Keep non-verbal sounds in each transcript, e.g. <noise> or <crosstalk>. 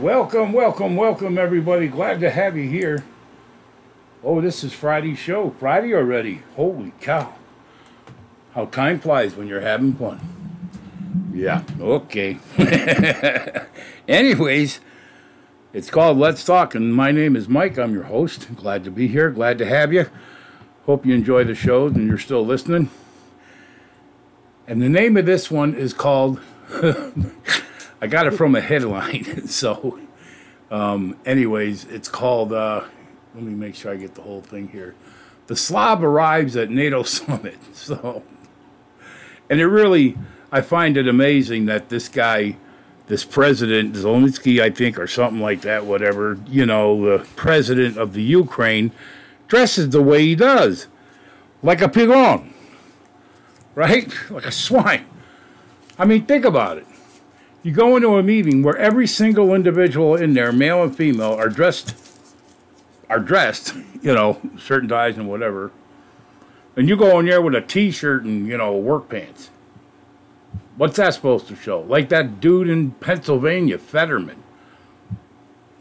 Welcome, welcome, welcome, everybody. Glad to have you here. Oh, this is Friday's show. Friday already. Holy cow. How time flies when you're having fun. Yeah, okay. <laughs> Anyways, it's called Let's Talk, and my name is Mike. I'm your host. Glad to be here. Glad to have you. Hope you enjoy the show and you're still listening. And the name of this one is called. <laughs> I got it from a headline. <laughs> so, um, anyways, it's called. Uh, let me make sure I get the whole thing here. The Slob arrives at NATO summit. <laughs> So, and it really, I find it amazing that this guy, this president Zelensky, I think, or something like that, whatever, you know, the president of the Ukraine, dresses the way he does, like a pig on, right? <laughs> Like a swine. I mean, think about it. You go into a meeting where every single individual in there, male and female, are dressed, are dressed, you know, certain ties and whatever, and you go in there with a t-shirt and you know work pants. What's that supposed to show? Like that dude in Pennsylvania, Fetterman.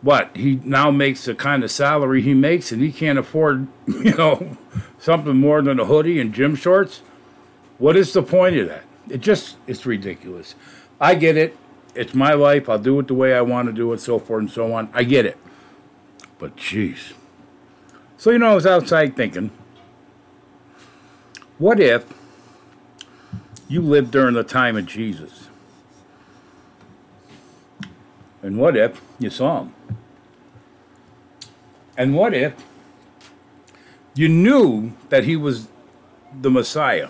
What he now makes the kind of salary he makes, and he can't afford, <laughs> you know, something more than a hoodie and gym shorts. What is the point of that? It just it's ridiculous. I get it. It's my life. I'll do it the way I want to do it, so forth and so on. I get it. But jeez. So you know, I was outside thinking, what if you lived during the time of Jesus? And what if you saw him? And what if you knew that he was the Messiah?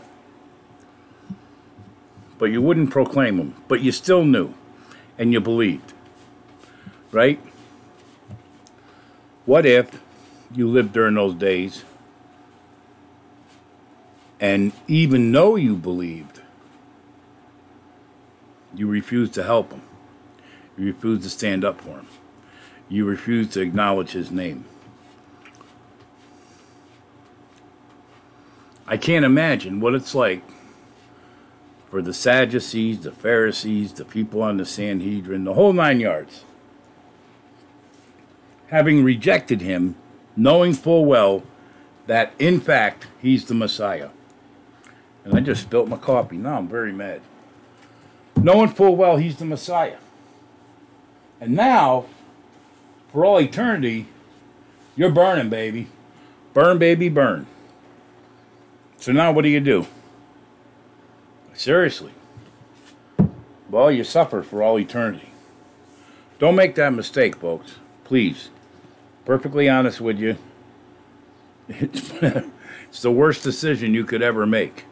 but you wouldn't proclaim him, but you still knew and you believed. Right? What if you lived during those days and even though you believed, you refused to help him? You refused to stand up for him. You refused to acknowledge his name. I can't imagine what it's like for the Sadducees, the Pharisees, the people on the Sanhedrin, the whole nine yards. Having rejected him, knowing full well that in fact he's the Messiah. And I just spilt my coffee. Now I'm very mad. Knowing full well he's the Messiah. And now, for all eternity, you're burning, baby. Burn, baby, burn. So now what do you do? Seriously. Well, you suffer for all eternity. Don't make that mistake, folks. Please. Perfectly honest with you. It's, <laughs> it's the worst decision you could ever make.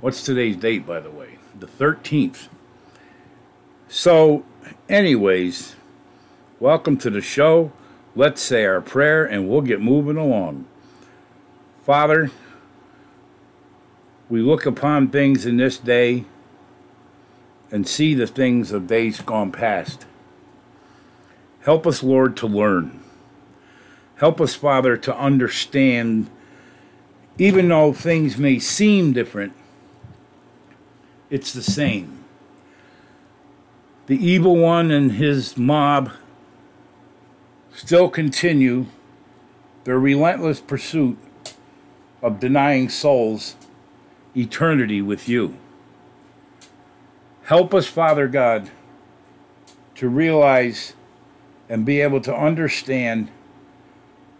What's today's date, by the way? The 13th. So, anyways, welcome to the show. Let's say our prayer and we'll get moving along. Father, we look upon things in this day and see the things of days gone past. Help us, Lord, to learn. Help us, Father, to understand, even though things may seem different, it's the same. The evil one and his mob still continue their relentless pursuit of denying souls eternity with you. Help us, Father God, to realize and be able to understand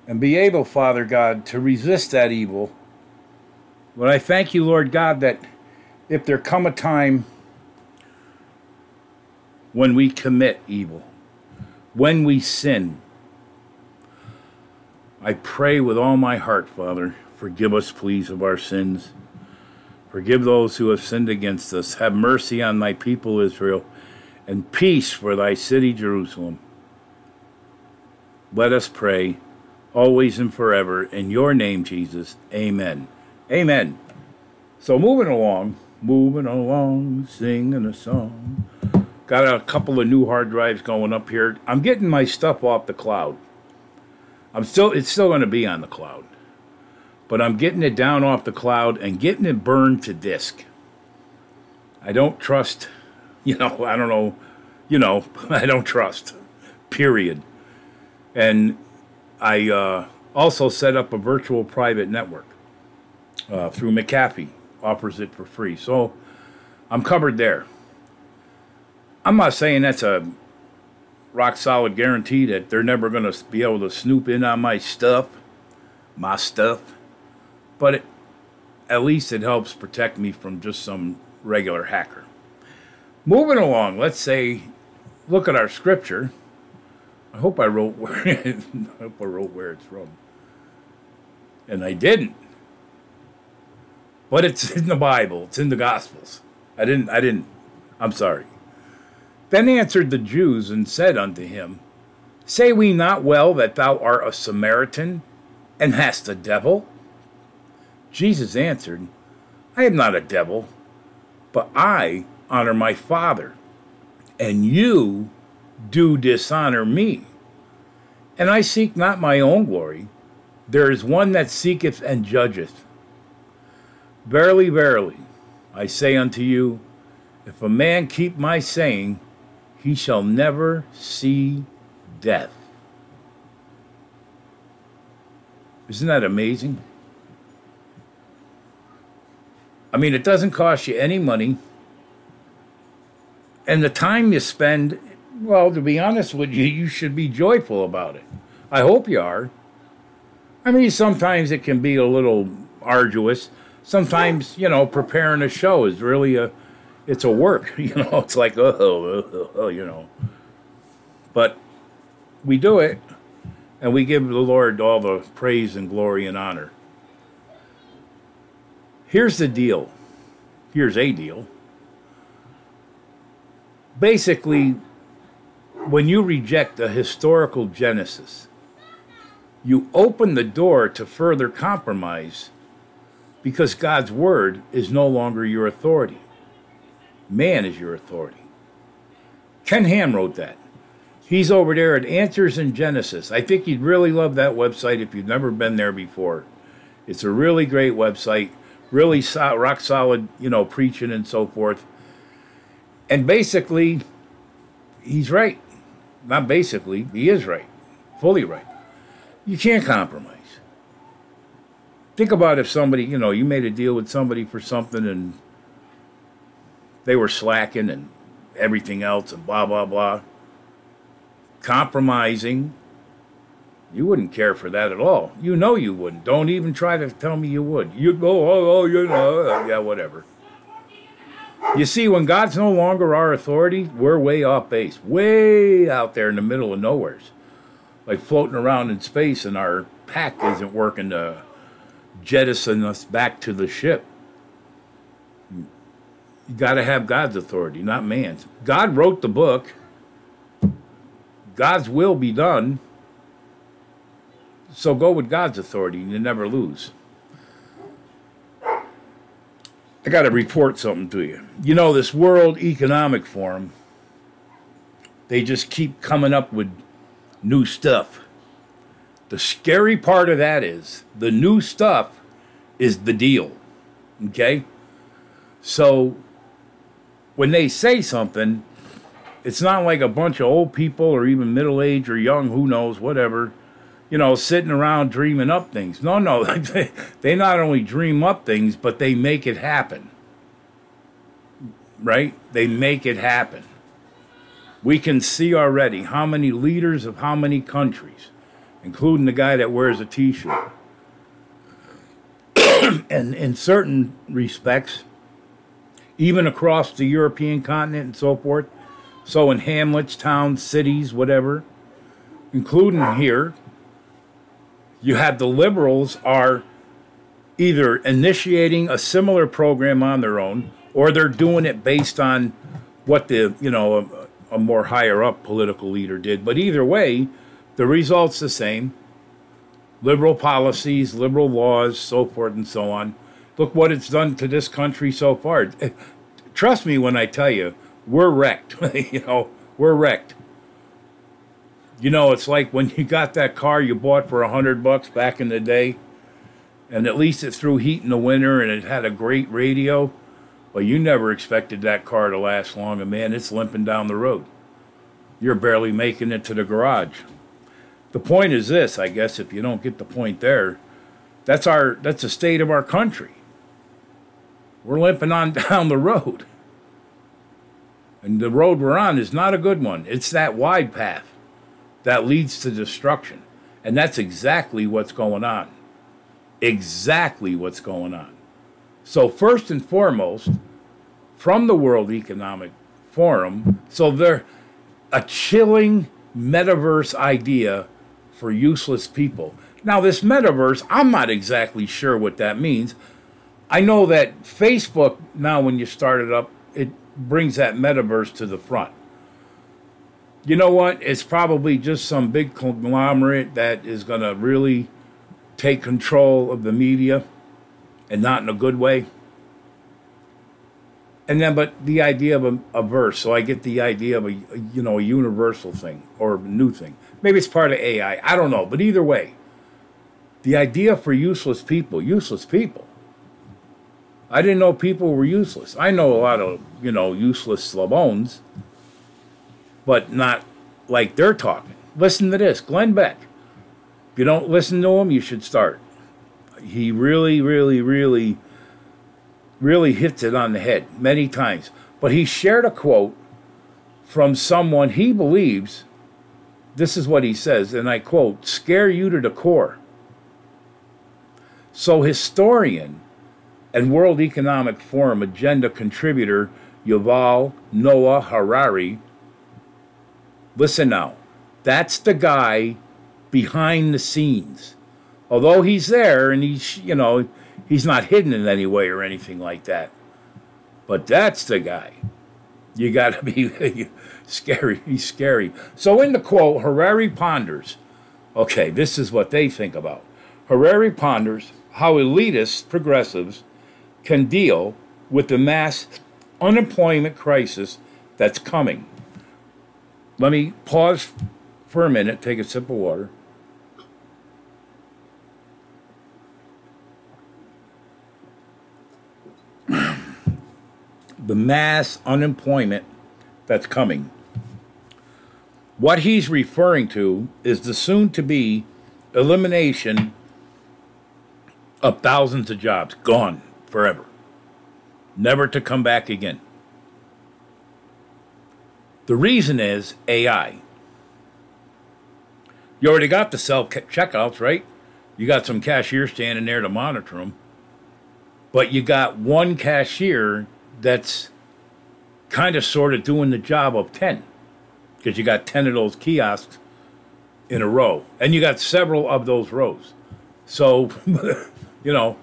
and be able, Father God, to resist that evil. But I thank you, Lord God, that if there come a time when we commit evil, when we sin, I pray with all my heart, Father, forgive us, please, of our sins. Forgive those who have sinned against us. Have mercy on my people Israel, and peace for thy city Jerusalem. Let us pray, always and forever, in your name, Jesus. Amen. Amen. So, moving along, moving along, singing a song. Got a couple of new hard drives going up here. I'm getting my stuff off the cloud. I'm still, it's still going to be on the cloud but I'm getting it down off the cloud and getting it burned to disk. I don't trust, <laughs> you know, I don't know, you know, <laughs> I don't trust. period. And I uh, also set up a virtual private network uh, through McAfee, offers it for free. So I'm covered there. I'm not saying that's a rock solid guarantee that they're never going to be able to snoop in on my stuff, my stuff, but it, at least it helps protect me from just some regular hacker. Moving along, let's say, look at our scripture. I hope I wrote where <laughs> I hope I wrote where it's from, and I didn't. But it's in the Bible. It's in the Gospels. I didn't. I didn't. I'm sorry. Then answered the Jews and said unto him, Say we not well that thou art a Samaritan and hast a devil? Jesus answered, I am not a devil, but I honor my Father, and you do dishonor me. And I seek not my own glory. There is one that seeketh and judgeth. Verily, verily, I say unto you, if a man keep my saying, he shall never see death. Isn't that amazing? I mean, it doesn't cost you any money. And the time you spend, well, to be honest with you, you should be joyful about it. I hope you are. I mean, sometimes it can be a little arduous. Sometimes, you know, preparing a show is really a it's a work, <laughs> you know. It's like oh, oh, oh, you know. But we do it, and we give the Lord all the praise and glory and honor. Here's the deal. Here's a deal. Basically, when you reject a historical genesis, you open the door to further compromise because God's word is no longer your authority. Man is your authority. Ken Ham wrote that. He's over there at Answers in Genesis. I think you'd really love that website if you've never been there before. It's a really great website, really so- rock solid, you know, preaching and so forth. And basically, he's right. Not basically, he is right, fully right. You can't compromise. Think about if somebody, you know, you made a deal with somebody for something and they were slacking and everything else and blah, blah, blah. Compromising. You wouldn't care for that at all. You know you wouldn't. Don't even try to tell me you would. You'd go, oh, oh, you know, uh, yeah, whatever. You see, when God's no longer our authority, we're way off base, way out there in the middle of nowheres, like floating around in space, and our pack isn't working to jettison us back to the ship. You got to have God's authority, not man's. God wrote the book. God's will be done. So go with God's authority and you never lose. I got to report something to you. You know, this World Economic Forum, they just keep coming up with new stuff. The scary part of that is the new stuff is the deal. Okay? So when they say something, it's not like a bunch of old people or even middle aged or young, who knows, whatever, you know, sitting around dreaming up things. No, no, they <laughs> they not only dream up things, but they make it happen. Right? They make it happen. We can see already how many leaders of how many countries, including the guy that wears a t shirt, <coughs> and in certain respects, even across the European continent and so forth. So in hamlets, towns, cities, whatever, including here, you have the liberals are either initiating a similar program on their own or they're doing it based on what the, you know, a, a more higher up political leader did. But either way, the result's the same. Liberal policies, liberal laws, so forth and so on look what it's done to this country so far. <laughs> Trust me when I tell you, we're wrecked. <laughs> you know, we're wrecked. You know, it's like when you got that car you bought for a hundred bucks back in the day, and at least it threw heat in the winter and it had a great radio. Well, you never expected that car to last long, and man, it's limping down the road. you're barely making it to the garage. The point is this, I guess, if you don't get the point there, that's our that's the state of our country. We're limping on <laughs> down the road. And the road we're on is not a good one. It's that wide path that leads to destruction. And that's exactly what's going on. Exactly what's going on. So, first and foremost, from the World Economic Forum, so they're a chilling metaverse idea for useless people. Now, this metaverse, I'm not exactly sure what that means. I know that Facebook, now when you start it up, it brings that metaverse to the front. You know what? It's probably just some big conglomerate that is going to really take control of the media and not in a good way. And then, but the idea of a, a verse, so I get the idea of a, a, you know, a universal thing or a new thing. Maybe it's part of AI. I don't know. But either way, the idea for useless people, useless people. I didn't know people were useless. I know a lot of, you know, useless slavones, but not like they're talking. Listen to this Glenn Beck. If you don't listen to him, you should start. He really, really, really, really hits it on the head many times. But he shared a quote from someone he believes this is what he says, and I quote, scare you to the core. So, historian and World Economic Forum agenda contributor Yuval Noah Harari, listen now, that's the guy behind the scenes. Although he's there and he's, you know, he's not hidden in any way or anything like that. But that's the guy. You got to be <laughs> scary. He's scary. So, in the quote, Harari ponders okay, this is what they think about. Harari ponders how elitist progressives can deal with the mass unemployment crisis that's coming. Let me pause for a minute, take a sip of water. <clears throat> the mass unemployment that's coming. What he's referring to is the soon to be elimination of thousands of jobs gone forever, never to come back again. The reason is AI. You already got the self checkouts, right? You got some cashier standing there to monitor them. But you got one cashier that's kind of sort of doing the job of 10 because you got 10 of those kiosks in a row and you got several of those rows. So, <laughs> you know,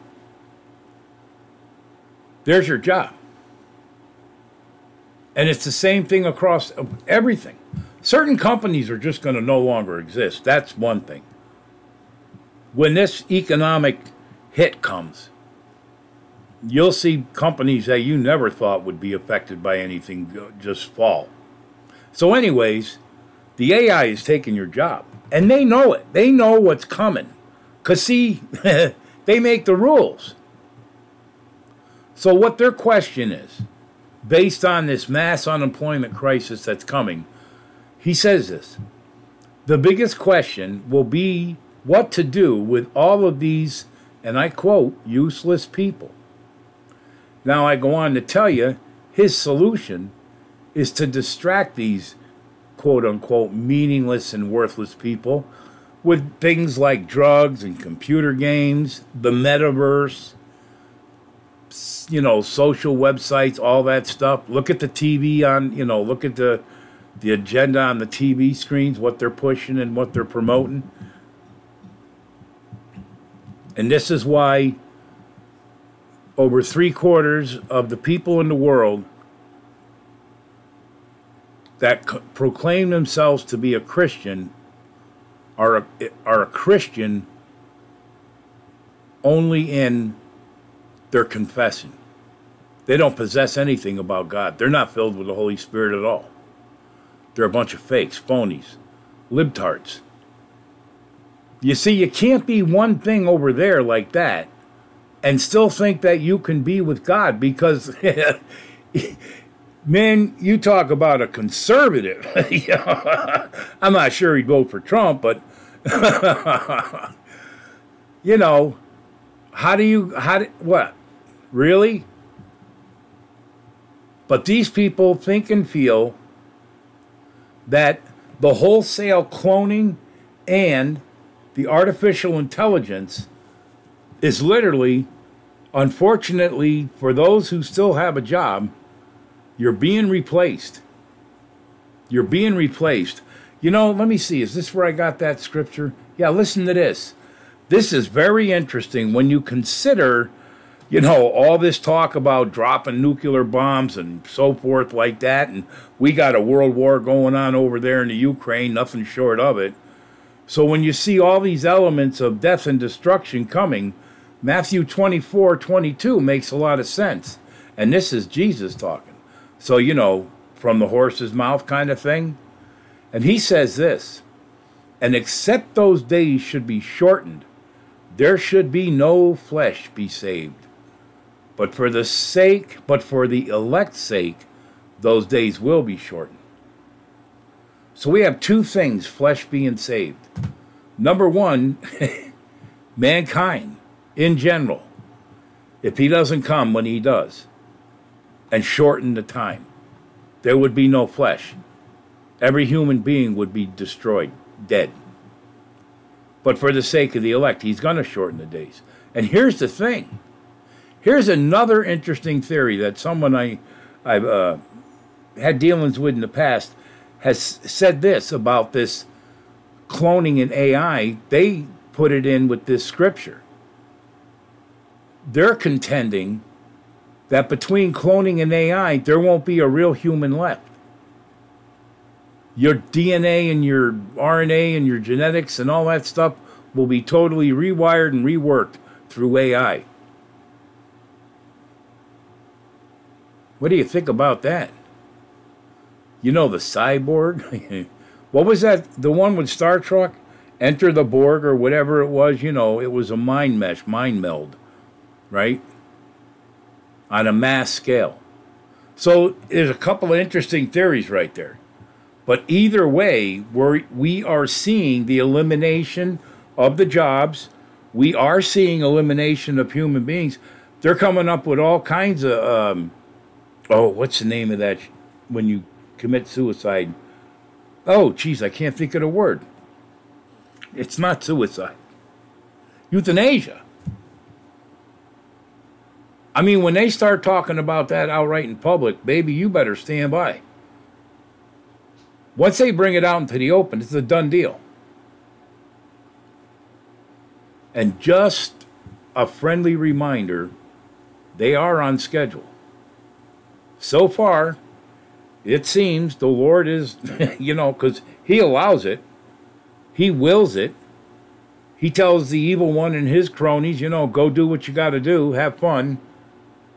there's your job. And it's the same thing across everything. Certain companies are just going to no longer exist. That's one thing. When this economic hit comes, you'll see companies that you never thought would be affected by anything just fall. So, anyways, the AI is taking your job, and they know it. They know what's coming. Because, see, <laughs> they make the rules. So, what their question is, based on this mass unemployment crisis that's coming, he says this the biggest question will be what to do with all of these, and I quote, useless people. Now, I go on to tell you his solution is to distract these quote unquote meaningless and worthless people with things like drugs and computer games, the metaverse, you know, social websites, all that stuff. Look at the TV on, you know, look at the the agenda on the TV screens, what they're pushing and what they're promoting. And this is why over three quarters of the people in the world that proclaim themselves to be a Christian are a, are a Christian only in their confessing. They don't possess anything about God. They're not filled with the Holy Spirit at all. They're a bunch of fakes, phonies, libtards. You see, you can't be one thing over there like that and still think that you can be with God because <laughs> Man, you talk about a conservative. <laughs> I'm not sure he'd vote for Trump, but <laughs> you know, how do you how do, what? Really? But these people think and feel that the wholesale cloning and the artificial intelligence is literally unfortunately for those who still have a job you're being replaced. You're being replaced. You know, let me see. Is this where I got that scripture? Yeah, listen to this. This is very interesting when you consider, you know, all this talk about dropping nuclear bombs and so forth like that. And we got a world war going on over there in the Ukraine, nothing short of it. So when you see all these elements of death and destruction coming, Matthew 24 22 makes a lot of sense. And this is Jesus talking. So, you know, from the horse's mouth kind of thing. And he says this And except those days should be shortened, there should be no flesh be saved. But for the sake, but for the elect's sake, those days will be shortened. So we have two things flesh being saved. Number one, <laughs> mankind in general. If he doesn't come when he does, and shorten the time. There would be no flesh. Every human being would be destroyed, dead. But for the sake of the elect, he's going to shorten the days. And here's the thing. Here's another interesting theory that someone I, I've uh, had dealings with in the past has said this about this cloning and AI. They put it in with this scripture. They're contending that between cloning and AI, there won't be a real human left. Your DNA and your RNA and your genetics and all that stuff will be totally rewired and reworked through AI. What do you think about that? You know, the cyborg? <laughs> what was that? The one with Star Trek? Enter the Borg or whatever it was, you know, it was a mind mesh, mind meld, right? on a mass scale. So there's a couple of interesting theories right there. But either way, we're, we are seeing the elimination of the jobs. We are seeing elimination of human beings. They're coming up with all kinds of, um, oh, what's the name of that when you commit suicide? Oh, geez, I can't think of the word. It's not suicide. Euthanasia. I mean, when they start talking about that outright in public, baby, you better stand by. Once they bring it out into the open, it's a done deal. And just a friendly reminder they are on schedule. So far, it seems the Lord is, <laughs> you know, because He allows it, He wills it. He tells the evil one and his cronies, you know, go do what you got to do, have fun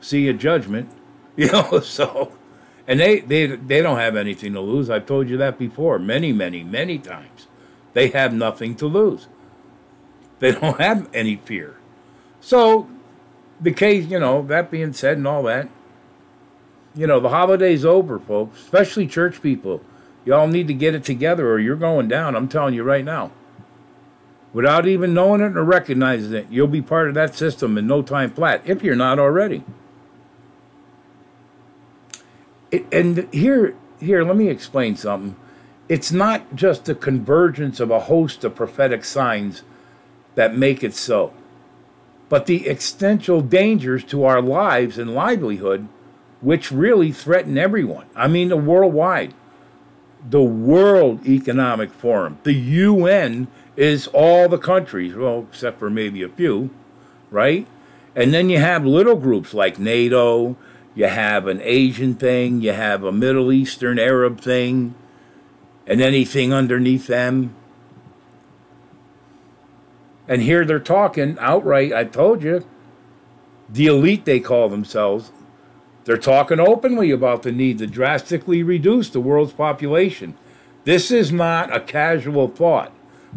see a judgment, <laughs> you know. So, and they they they don't have anything to lose. I've told you that before, many many many times. They have nothing to lose. They <laughs> don't have any fear. So, the case, you know, that being said, and all that, you know, the holiday's over, folks. Especially church people. Y'all need to get it together, or you're going down. I'm telling you right now without even knowing it or recognizing it. You'll be part of that system in no time flat if you're not already and here, here, let me explain something. It's not just the convergence of a host of prophetic signs that make it so, but the existential dangers to our lives and livelihood, which really threaten everyone. I mean, the worldwide. The World Economic Forum, the UN, is all the countries, well, except for maybe a few, right? And then you have little groups like NATO you have an Asian thing, you have a Middle Eastern Arab thing, and anything underneath them. And here they're talking outright, I told you, the elite they call themselves. They're talking openly about the need to drastically reduce the world's population. This is not a casual thought.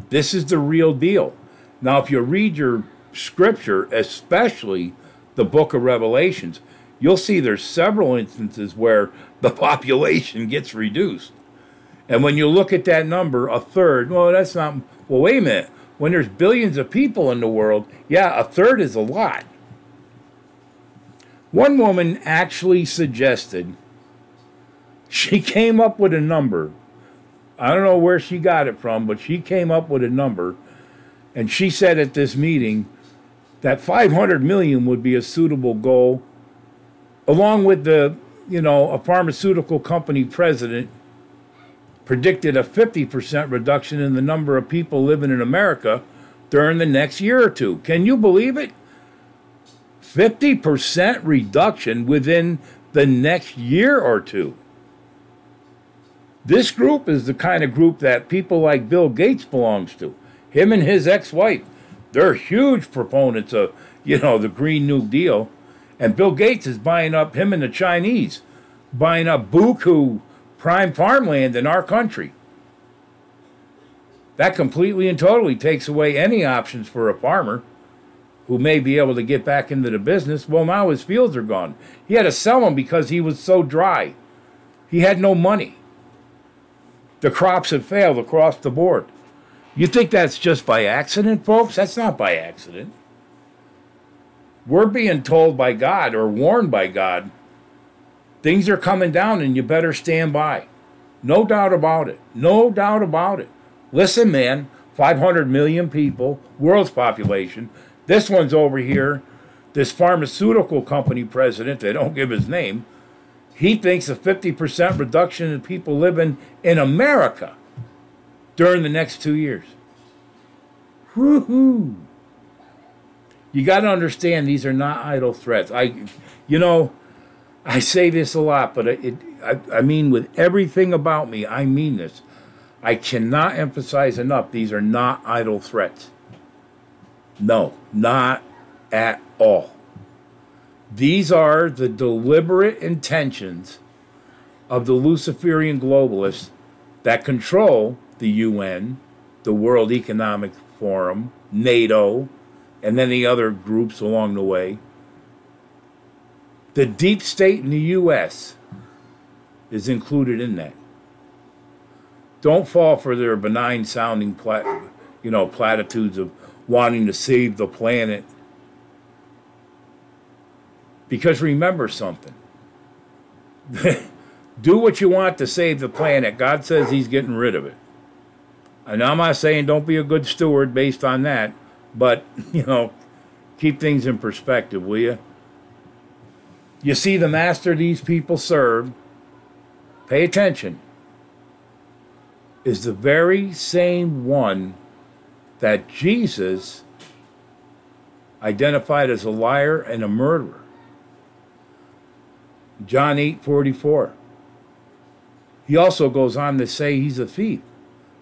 This is the real deal. Now, if you read your scripture, especially the book of Revelations, you'll see there's several instances where <laughs> the population gets reduced. And when you look at that number, a third, well, that's not, well, wait a minute. When there's billions of people in the world, yeah, a third is a lot. One woman actually suggested, she <laughs> came up with a number. I don't know where she got it from, but she came up with a number. And she said at this meeting that 500 million would be a suitable goal, along with the, you know, a pharmaceutical company president predicted a 50% reduction in the number of people living in America during the next year or two. Can you believe it? 50% reduction within the next year or two. This group is the kind of group that people like Bill Gates belongs to. Him and his ex-wife, they're huge proponents of, you know, the Green New Deal. And Bill Gates is buying up him and the Chinese, buying up buku prime farmland in our country. That completely and totally takes away any options for a farmer who may be able to get back into the business. Well, now his fields are gone. He had to sell them because he was so dry. He had no money. The crops have failed across the board. You think that's just by accident, folks? That's not by accident. We're being told by God or warned by God things are coming down and you better stand by. No doubt about it. No doubt about it. Listen, man, 500 million people, world's population, this one's over here. This pharmaceutical company president, they don't give his name, he thinks a 50% reduction in people living in America during the next two years. Woohoo! You got to understand these are not idle threats. I, you know, I say this a lot, but it, I, I mean with everything about me, I mean this. I cannot emphasize enough these are not idle threats. No, not at all. These are the deliberate intentions of the Luciferian globalists that control the UN, the World Economic Forum, NATO, and the other groups along the way. The deep state in the US is included in that. Don't fall for their benign sounding plat- you know platitudes of wanting to save the planet. Because remember something. <laughs> Do what you want to save the planet. God says He's getting rid of it. And I'm not saying don't be a good steward based on that, but, <laughs> you know, keep things in perspective, will you? You see, the master these people serve, pay attention, is the very same one that Jesus identified as a liar and a murderer. John 8 44. He also goes on to say he's a thief.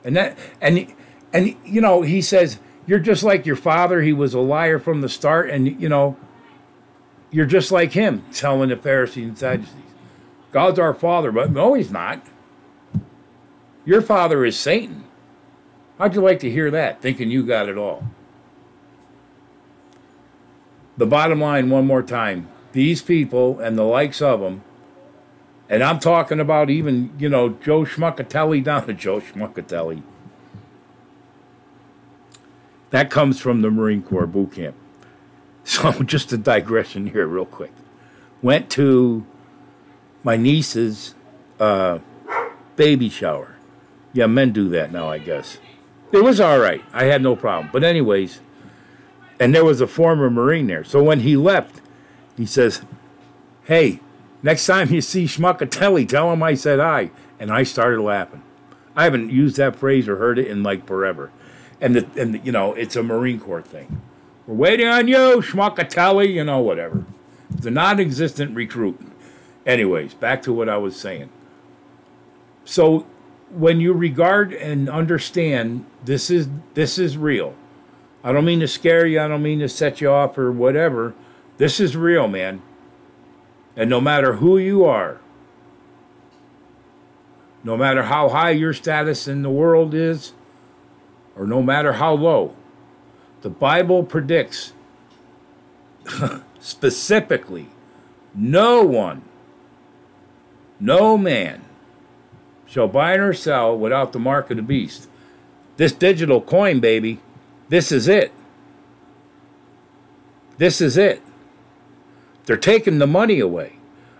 And that and and you know, he says, You're just like your father, he was a liar from the start, and you know, you're just like him, telling the Pharisees and Sadducees. God's our father, but no, he's not. Your father is Satan. How'd you like to hear that, thinking you got it all? The bottom line, one more time these people and the likes of them, and I'm talking about even, you know, Joe Schmuckatelli <laughs> down to Joe Schmuckatelli. That comes from the Marine Corps boot camp. <laughs> So, just a digression here, real quick. Went to my niece's uh, baby shower. Yeah, men do that now, I guess. It was all right. I had no problem. But anyways, and there was a former Marine there. So when he left, he says, "Hey, next time you see Schmuckatelli, tell him I said hi." And I started laughing. I haven't used that phrase or heard it in like forever. And the, and the, you know, it's a Marine Corps thing. We're waiting on you, Schmuckatelli. You know, whatever. The non-existent recruit. Anyways, back to what I was saying. So when you regard and understand this is this is real. I don't mean to scare you, I don't mean to set you off or whatever. This is real, man. And no matter who you are, no matter how high your status in the world is, or no matter how low, the Bible predicts <laughs> specifically no one no man shall buy or sell without the mark of the beast. This digital coin, baby, this is it. This is it. They're taking the money away.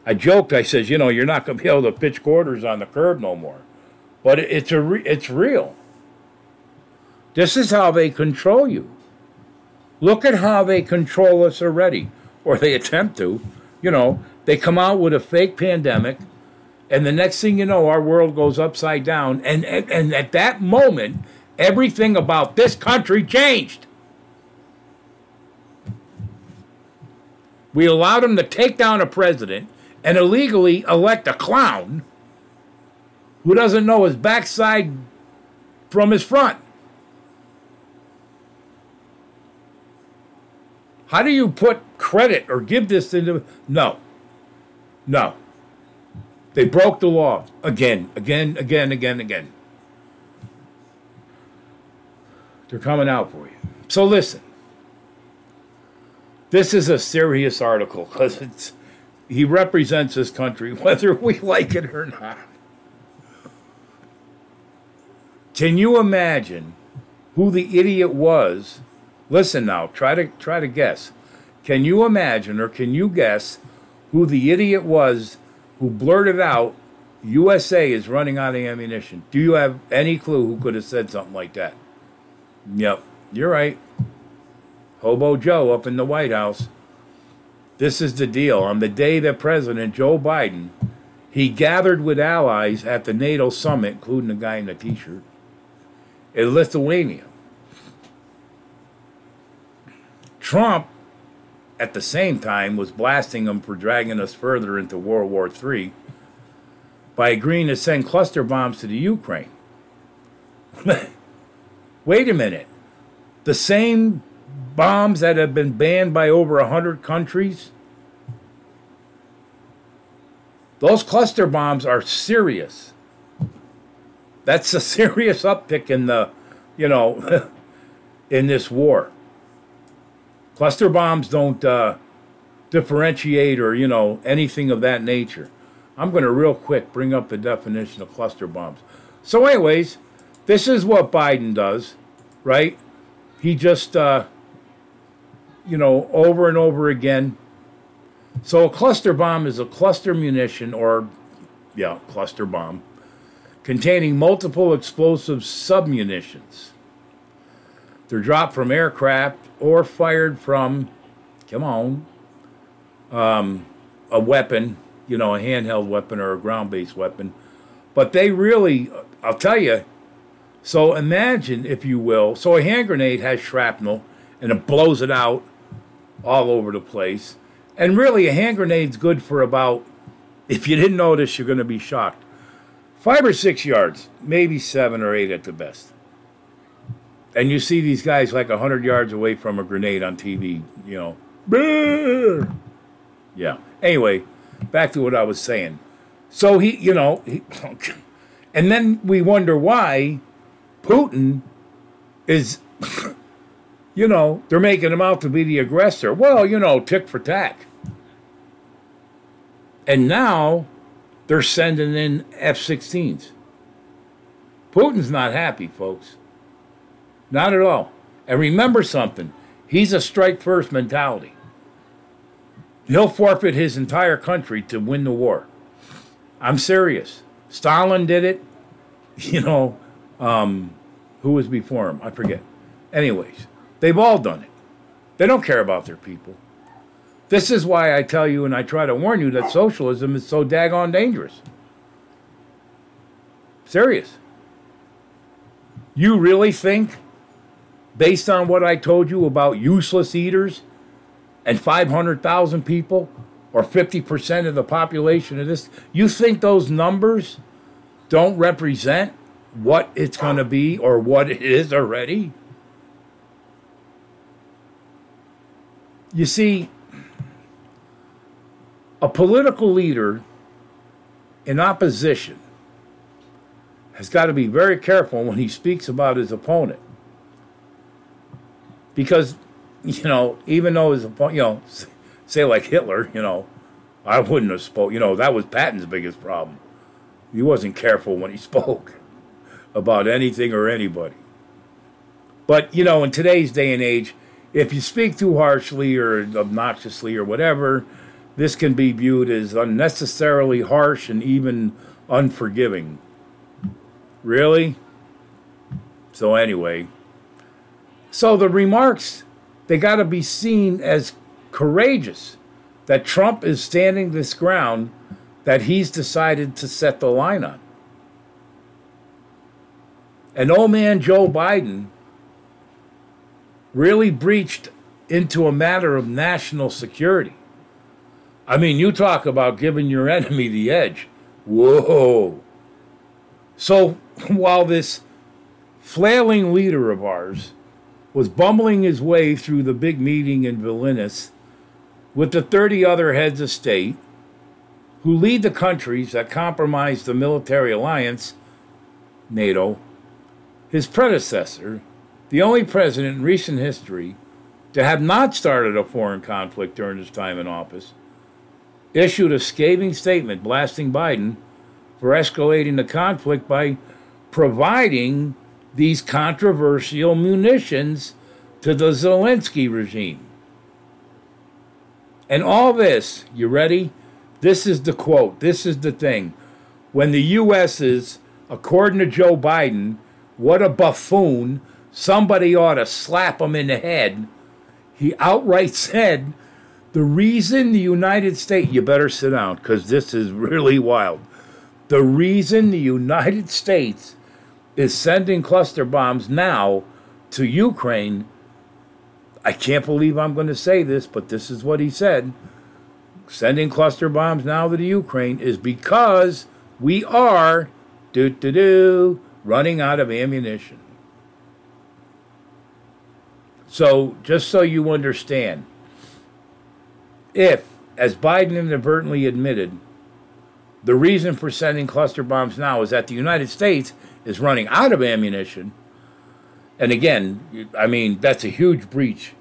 I joked, I says, you know, you're not going to be able to pitch quarters on the curb no more. But it's a re- it's real. This is how they control you. Look at how they control us already, or they attempt to. You know, they come out with a fake pandemic, and the next thing you know, our world goes upside down. And, and, and at that moment, everything about this country changed. We allowed them to take down a president and illegally elect a clown who doesn't know his backside from his front. How do you put credit or give this into no. No. They broke the law again, again, again, again, again. They're coming out for you. So listen. This is a serious article because it's he represents this country <laughs> whether we like it or not. Can you imagine who the idiot was? Listen now, try to try to guess. Can you imagine or can you guess who the idiot was who blurted out USA is running out of ammunition? Do you have any clue who could have said something like that? Yep, you're right. Hobo Joe up in the White House. This is the deal. On the day that President Joe Biden he gathered with allies at the NATO summit, including the guy in the t-shirt, in Lithuania. Trump, at the same time, was blasting them for dragging us further into World War III by agreeing to send cluster bombs to the Ukraine. <laughs> Wait a minute. The same bombs that have been banned by over 100 countries? Those cluster bombs are serious. That's a <laughs> serious uptick in the, you know, <laughs> in this war. Cluster bombs don't uh, differentiate or, you know, anything of that nature. I'm going to real quick bring up the definition of cluster bombs. So, anyways, this is what Biden does, right? He just, uh, you know, over and over again. So, a cluster bomb is a cluster munition or, yeah, cluster bomb containing multiple explosive submunitions. They're dropped from aircraft or fired from, come on, um, a weapon, you know, a handheld weapon or a ground based weapon. But they really, I'll tell you, so imagine, if you will, so a hand grenade has shrapnel and it blows it out all over the place. And really, a hand grenade's good for about, if you didn't notice, you're going to be shocked. Five or six yards, maybe seven or eight at the best. And you see these guys like 100 yards away from a grenade on TV, you know. Yeah. Anyway, back to what I was saying. So he, you know, he, <laughs> and then we wonder why Putin is, <laughs> you know, they're making him out to be the aggressor. Well, you know, tick for tack. And now they're sending in F 16s. Putin's not happy, folks. Not at all. And remember something he's a strike first mentality. He'll forfeit his entire country to win the war. I'm serious. Stalin did it. <laughs> You know, um, who was before him? I forget. Anyways, they've all done it. They don't care about their people. This is why I tell you and I try to warn you that socialism is so daggone dangerous. Serious. You really think, based on what I told you about useless eaters and 500,000 people, or 50% of the population of this, you think those numbers don't represent what it's going to be or what it is already? You see, a political leader in opposition has got to be very careful when he speaks about his opponent. Because, you know, even though his you know, say like Hitler, you know, I wouldn't have spoke. You know, that was Patton's biggest problem. He wasn't careful when he <laughs> spoke about anything or anybody. But, you know, in today's day and age, if you speak too harshly or obnoxiously or whatever, this can be viewed as unnecessarily harsh and even unforgiving. Really? So, anyway, so the remarks, they got to be seen as courageous that Trump is standing this ground that he's decided to set the line on. And old man Joe Biden really breached into a matter of national security. I mean, you talk about giving your enemy the edge. Whoa. So <laughs> while this flailing leader of ours was bumbling his way through the big meeting in Vilnius with the 30 other heads of state who lead the countries that compromise the military alliance, NATO, his predecessor, the only president in recent history to have not started a foreign conflict during his time in office, issued a scathing statement blasting Biden for escalating the conflict by providing these controversial munitions to the Zelensky regime. And all this, you ready? This is the quote. This is the thing. When the U.S. is, according to Joe Biden, what a buffoon, somebody ought to slap him in the head. He outright <laughs> said, the reason the United States, you better sit down because this is really wild. The reason the United States is sending cluster bombs now to Ukraine I can't believe I'm going to say this, but this is what he said. Sending cluster bombs now to the Ukraine is because we are, do do do, running out of ammunition. So, just so you understand, if, as Biden inadvertently admitted, the reason for sending cluster bombs now is that the United States is running out of ammunition, and again, I mean, that's a huge breach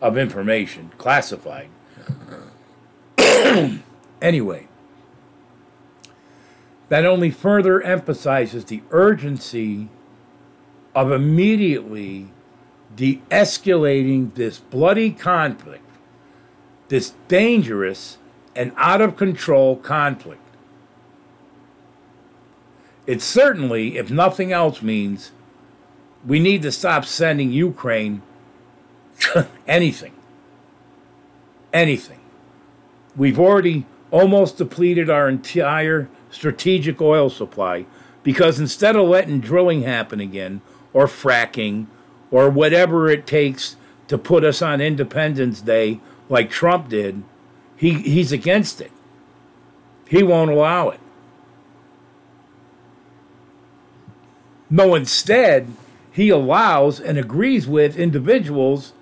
of information, classified. <clears throat> anyway, that only further emphasizes the urgency of immediately de escalating this bloody conflict, this dangerous and out of control conflict. It certainly, if nothing else, means we need to stop sending Ukraine <laughs> anything. Anything. We've already almost depleted our entire strategic oil supply because instead of letting drilling happen again or fracking or whatever it takes to put us on Independence Day like Trump did, he, he's against it. He won't allow it. No, instead, he allows and agrees with individuals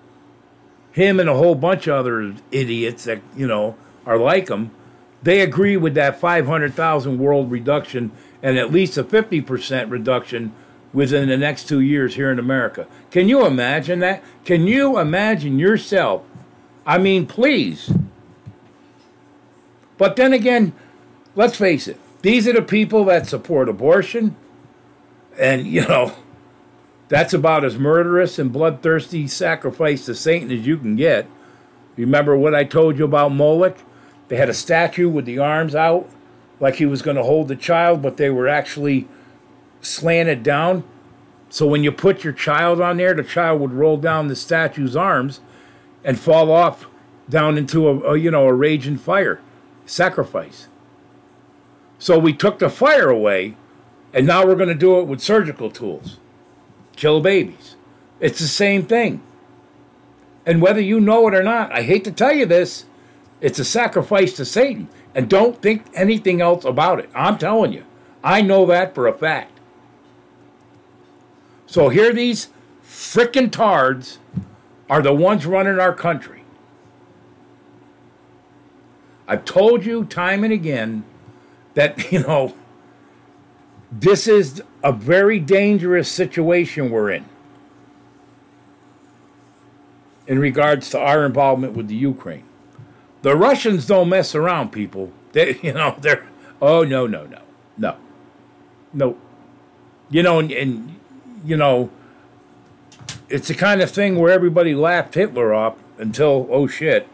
him and a whole bunch of other idiots that you know are like him, they agree with that 500,000 world reduction and at least a 50% reduction within the next two years here in America. Can you imagine that? Can you imagine yourself? I mean, please. But then again, let's face it, these are the people that support abortion. And, you know, that's about as murderous and bloodthirsty sacrifice to Satan as you can get. Remember what I told you about Moloch? They had a statue with the arms out, like he was going to hold the child, but they were actually slanted down. So when you put your child on there, the child would roll down the statue's arms and fall off down into a, a you know a raging fire, sacrifice. So we took the fire away, and now we're going to do it with surgical tools kill babies. It's the same thing. And whether you know it or not, I hate to tell you this, it's a sacrifice to Satan. And don't think anything else about it. I'm telling you. I know that for a fact. So here these frickin' tards are the ones running our country. I've told you time and again that, <laughs> you know, this is a very dangerous situation we're in in regards to our involvement with the Ukraine. The Russians don't mess around, people. They, <laughs> you know, they're, oh, no, no, no, no, no. You know, and, and you know, it's the kind of thing where everybody laughed Hitler off until, oh shit,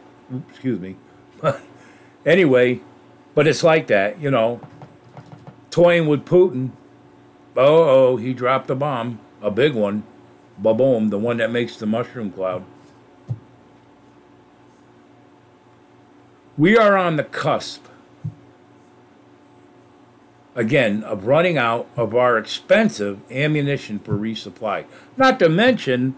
excuse me. <laughs> anyway, but it's like that, you know. Toying with Putin. Oh, oh, he dropped a bomb, a big one. Ba-boom, the one that makes the mushroom cloud. We are on the cusp, again, of running out of our expensive ammunition for resupply. Not to mention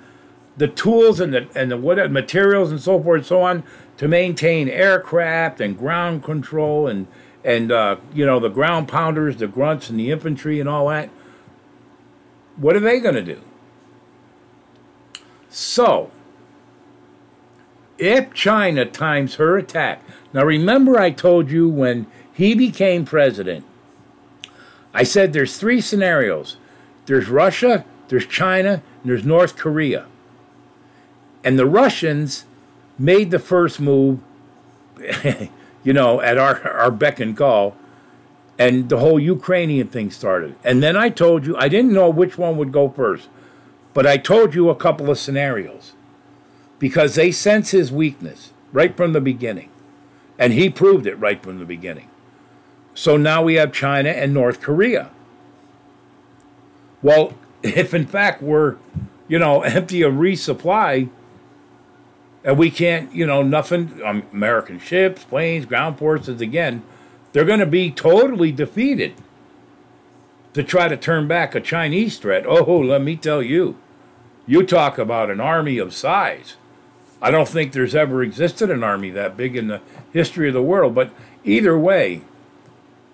the tools and the and the what materials and so forth and so on to maintain aircraft and ground control and and uh, you know the ground pounders, the grunts, and the infantry and all that. What are they going to do? So, if China times her attack, now remember I told you when he became president, I said there's three scenarios. There's Russia, there's China, and there's North Korea. And the Russians made the first move, <laughs> you know, at our, our beck and call, and the whole Ukrainian thing started. And then I told you, I didn't know which one would go first. But I told you a couple of scenarios because they sense his weakness right from the beginning. And he proved it right from the beginning. So now we have China and North Korea. Well, <laughs> if in fact we're, you know, empty of resupply, and we can't, you know, nothing, um, American ships, planes, ground forces, again, they're going to be totally defeated to try to turn back a Chinese threat. Oh, let me tell you, you talk about an army of size. I don't think there's ever existed an army that big in the history of the world, but either way,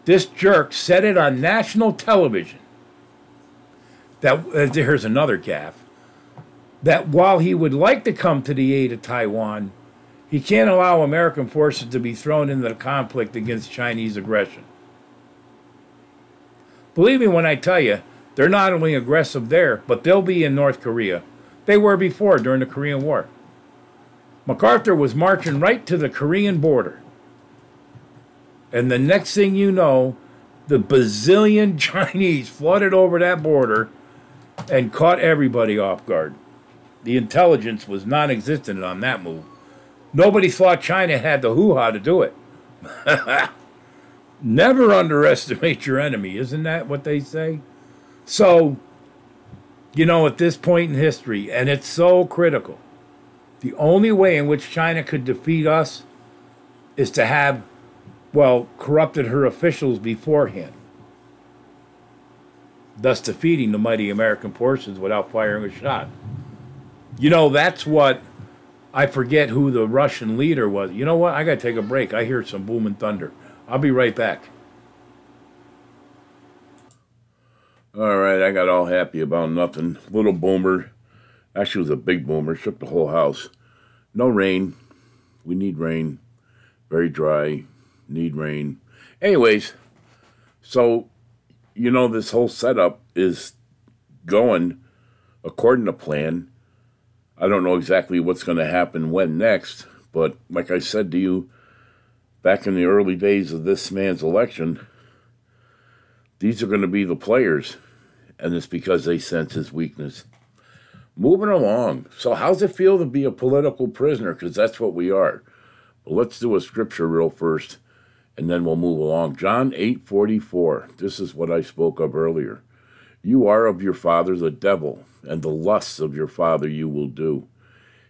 this jerk said it on national television. That uh, here's another gaffe. That while he would like to come to the aid of Taiwan, he can't allow American forces to be thrown into the conflict against Chinese aggression. Believe me when I tell you, they're not only aggressive there, but they'll be in North Korea. They were before during the Korean War. MacArthur was marching right to the Korean border. And the next thing you know, the bazillion <laughs> Chinese flooded over that border and caught everybody off guard. The intelligence was non existent on that move. Nobody thought China had the hoo ha to do it. <laughs> Never underestimate your enemy, isn't that what they say? So, you know, at this point in history, and it's so critical, the only way in which China could defeat us is to have, well, corrupted her officials beforehand, thus defeating the mighty American forces without firing a shot. You know, that's what I forget who the Russian leader was. You know what? I got to take a break. I hear some booming thunder. I'll be right back. All right, I got all happy about nothing. Little boomer. Actually, was a big boomer. Shook the whole house. No rain. We need rain. Very dry. Need rain. Anyways, so, you know, this whole setup is going according to plan. I don't know exactly what's going to happen when next, but like I said to you back in the early days of this man's election, these are going to be the players, and it's because they sense his weakness. Moving along. So, how's it feel to be a political prisoner? Because that's what we are. But let's do a scripture real first, and then we'll move along. John eight forty four. This is what I spoke of earlier. You are of your father the devil, and the lusts of your father you will do.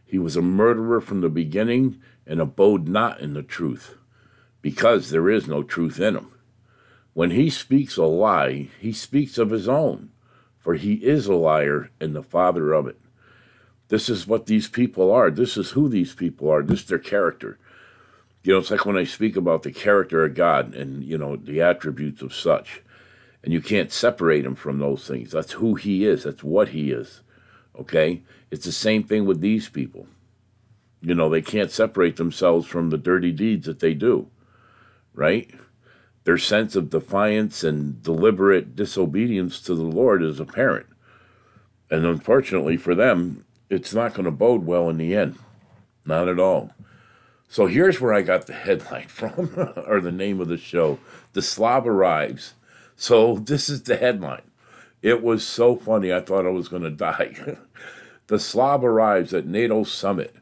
He was a murderer from the beginning and abode not in the truth, because there is no truth in him. When he speaks a lie, he speaks of his own, for he is a liar and the father of it. This is what these people are. This is who these people are. This is their character. You know, it's like when I speak about the character of God and, you know, the attributes of such. And you can't separate him from those things. That's who he is. That's what he is. Okay? It's the same thing with these people. You know, they can't separate themselves from the dirty deeds that they do. Right? Their sense of defiance and deliberate disobedience to the Lord is apparent. And unfortunately for them, it's not going to bode well in the end. Not at all. So here's where I got the headline <laughs> from, or the name of the show The Slob Arrives. So this is the headline. It was so funny, I thought I was going to die. <laughs> the Slob arrives at NATO summit,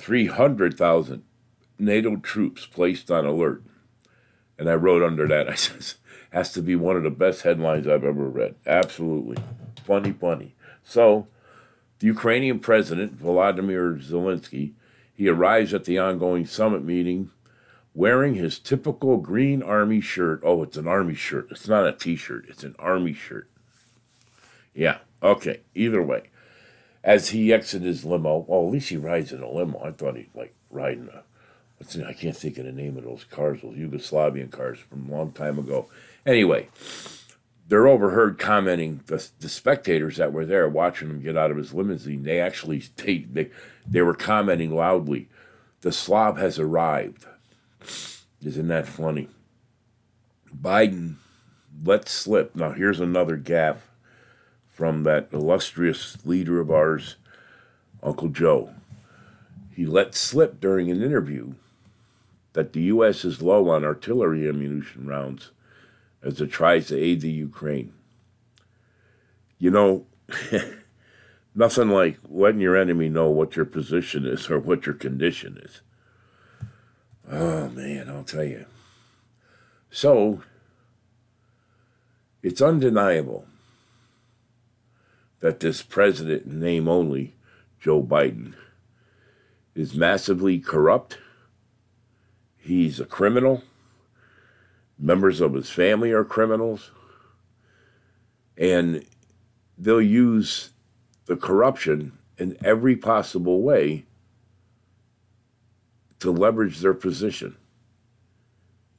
300,000 NATO troops placed on alert. And I wrote under that, <laughs> I says, has to be one of the best headlines I've ever read. Absolutely. Funny, funny. So, the Ukrainian president, Volodymyr Zelensky, he arrives at the ongoing summit meeting wearing his typical green army shirt. Oh, it's an army shirt. It's not a t shirt, it's an army shirt. Yeah, okay, either way. As he exits his limo, well, at least he rides in a limo. I thought he'd like ride in a, what's I can't think of the name of those cars, those Yugoslavian cars from a long time ago. Anyway, they're overheard commenting the, the spectators that were there watching him get out of his limousine they actually they, they, they were commenting loudly the slob has arrived isn't that funny biden let slip now here's another gaffe from that illustrious leader of ours uncle joe he let slip during an interview that the u.s is low on artillery ammunition rounds as it tries to aid the Ukraine. You know, <laughs> nothing like letting your enemy know what your position is or what your condition is. Oh, man, I'll tell you. So, it's undeniable that this president, name only, Joe Biden, is massively corrupt. He's a criminal members of his family are criminals, and they'll use the corruption in every possible way to leverage their position.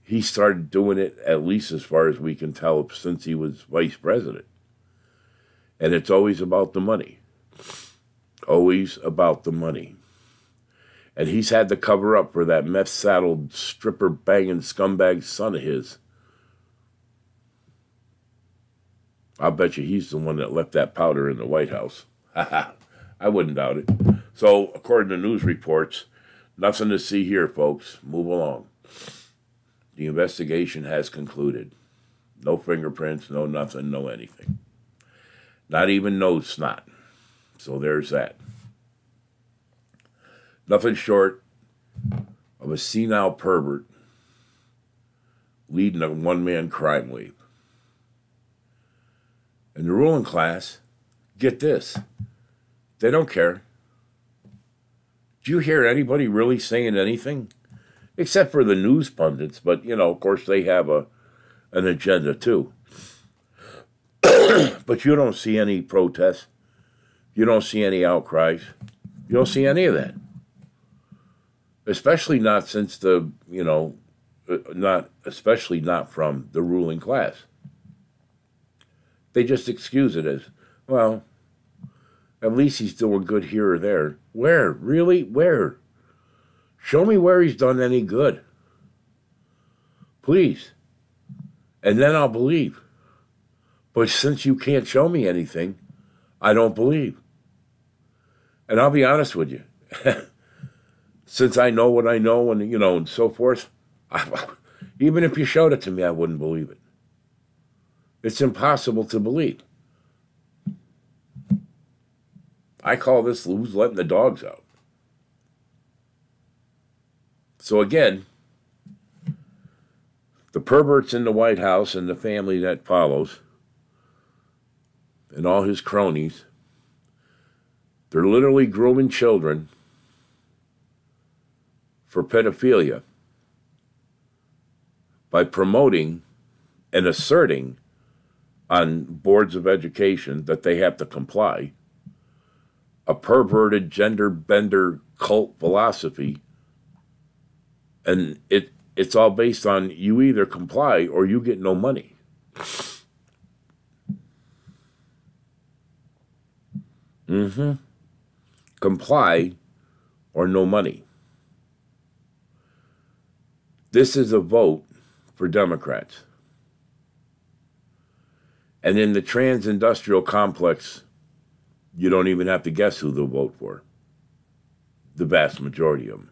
He started doing it, at least as far as we can tell, since he was vice president. And it's always about the money. Always about the money and he's had to cover up for that meth saddled stripper banging scumbag son of his. I'll bet you he's the one that left that powder in the White House. <laughs> I wouldn't doubt it. So, according to news reports, nothing to see here, folks. Move along. The investigation has concluded. No fingerprints, no nothing, no anything. Not even nose snot. So there's that nothing short of a senile pervert leading a one man crime wave. And the ruling class, get this, they don't care. Do you hear anybody really saying anything? Except for the news pundits, but you know, of course, they have a an agenda too. <coughs> but you don't see any protests. You don't see any outcries. You don't see any of that especially not since the you know uh, not especially not from the ruling class they just excuse it as well at least he's doing good here or there. Where? Really? Where? Show me where he's done any good. Please. And then i'll believe. But since you can't show me anything i don't believe. And i'll be honest with you. <laughs> Since I know what I know and, you know, and so forth, I, <laughs> even if you showed it to me, I wouldn't believe it. It's impossible to believe. I call this who's letting the dogs out. So again, the perverts in the White House and the family that follows, and all his cronies, they're literally grooming children for pedophilia by promoting and asserting on boards of education that they have to comply a perverted gender bender cult philosophy. And it it's all based on you either comply or you get no money. Mm-hmm. Comply or no money. This is a vote for Democrats. And in the trans industrial complex, you don't even have to guess who they'll vote for. The vast majority of them.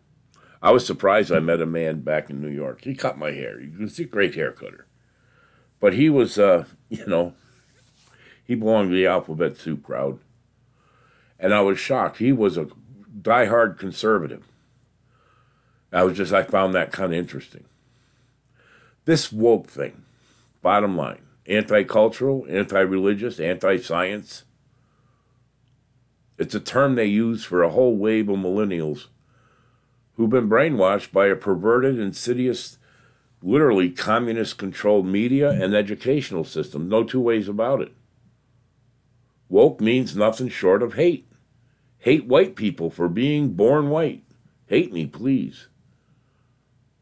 I was surprised I met a man back in New York. He cut my hair. He was a great hair cutter. But he was, uh, <laughs> you know, he belonged to the alphabet soup crowd. And I was shocked. He was a diehard conservative. I was just, I found that kind of interesting. This woke thing, bottom line, anti cultural, anti religious, anti science. It's a term they use for a whole wave of millennials who've been brainwashed by a perverted, insidious, literally communist controlled media and educational system. No two ways about it. Woke means nothing short of hate. Hate white people for being born white. Hate me, please.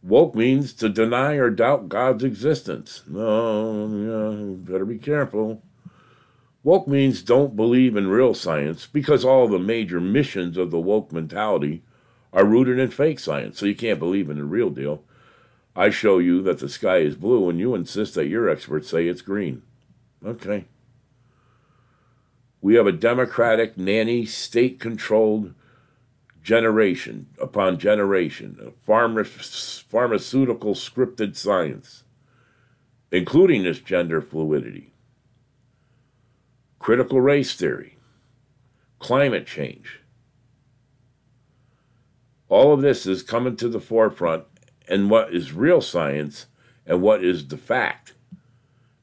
Woke means to deny or doubt God's existence. No, yeah, better be careful. Woke means don't believe in real science because all the major missions of the woke mentality are rooted in fake science, so you can't believe in the real deal. I show you that the sky is blue and you insist that your experts say it's green. Okay. We have a democratic, nanny, state controlled generation upon generation of pharmaceutical scripted science, including this gender fluidity, critical race theory, climate change. All of this is coming to the forefront, and what is real science and what is the fact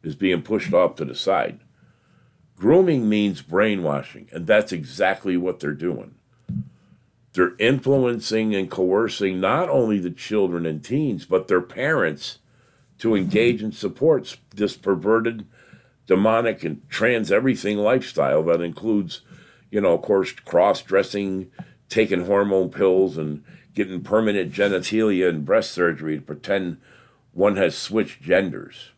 is being pushed off to the side. Grooming means brainwashing, and that's exactly what they're doing. They're influencing and coercing not only the children and teens, but their parents to engage and support this perverted, demonic, and trans everything lifestyle that includes, you know, of course, cross dressing, taking hormone pills, and getting permanent genitalia and breast surgery to pretend one has switched genders.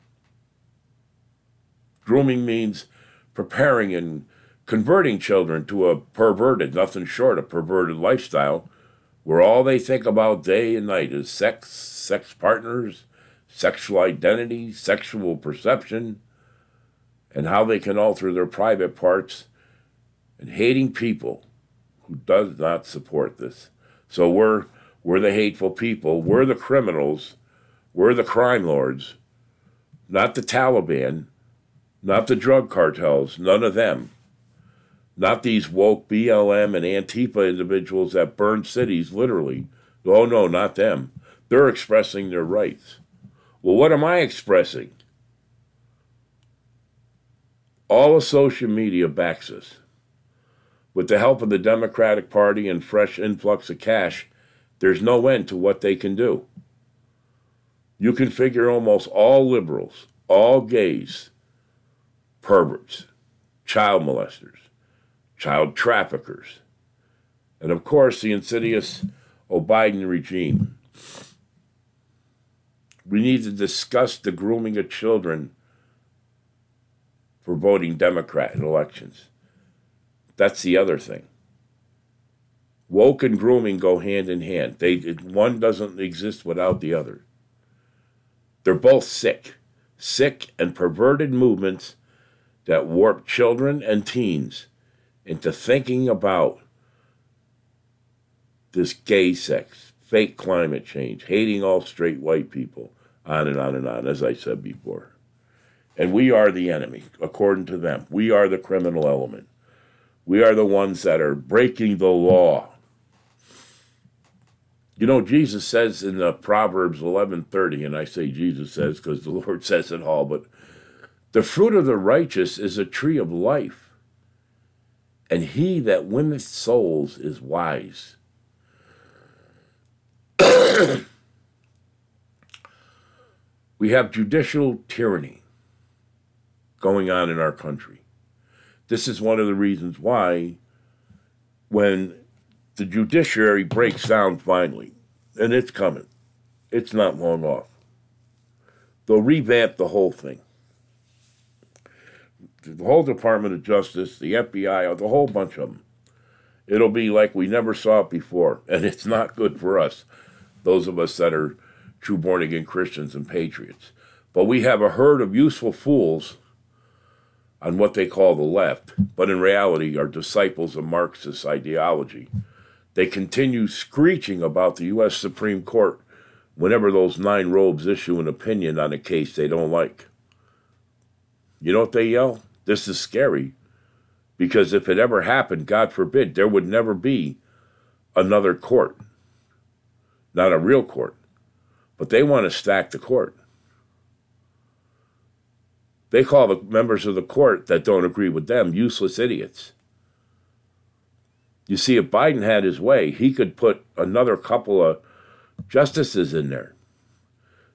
Grooming means preparing and converting children to a perverted, nothing short of perverted lifestyle where all they think about day and night is sex, sex partners, sexual identity, sexual perception, and how they can alter their private parts, and hating people who does not support this. So we're we're the hateful people, we're the criminals, we're the crime lords, not the Taliban, not the drug cartels, none of them. Not these woke BLM and Antifa individuals that burn cities, literally. Oh, no, not them. They're expressing their rights. Well, what am I expressing? All of social media backs us. With the help of the Democratic Party and fresh influx of cash, there's no end to what they can do. You can figure almost all liberals, all gays, perverts, child molesters, child traffickers, and of course the insidious Biden regime. We need to discuss the grooming of children for voting Democrat in elections. That's the other thing. Woke and grooming go hand in hand. They one doesn't exist without the other. They're both sick, sick and perverted movements that warp children and teens into thinking about this gay sex, fake climate change, hating all straight white people, on and on and on, as I said before. And we are the enemy, according to them. We are the criminal element. We are the ones that are breaking the law. You know, Jesus says in the Proverbs 11:30, and I say Jesus says because the <laughs> Lord says it all, but the fruit of the righteous is a tree of life, and he that winneth souls is wise. <coughs> we have judicial tyranny going on in our country. This is one of the reasons why, when the judiciary breaks down finally, and it's coming, it's not long off, they'll revamp the whole thing the whole Department of Justice, the FBI, the whole bunch of them. It'll be like we never saw it before, and it's not good for us, those of us that are true born again Christians and patriots. But we have a herd of useful fools on what they call the left, but in reality are disciples of Marxist ideology. They continue screeching about the U.S. Supreme Court whenever those nine robes issue an opinion on a case they don't like. You know what they yell? This is scary. Because if it ever happened, God forbid, there would never be another court. Not a real court. But they want to stack the court. They call the members of the court that don't agree with them useless idiots. You see, if Biden had his way, he could put another couple of justices in there.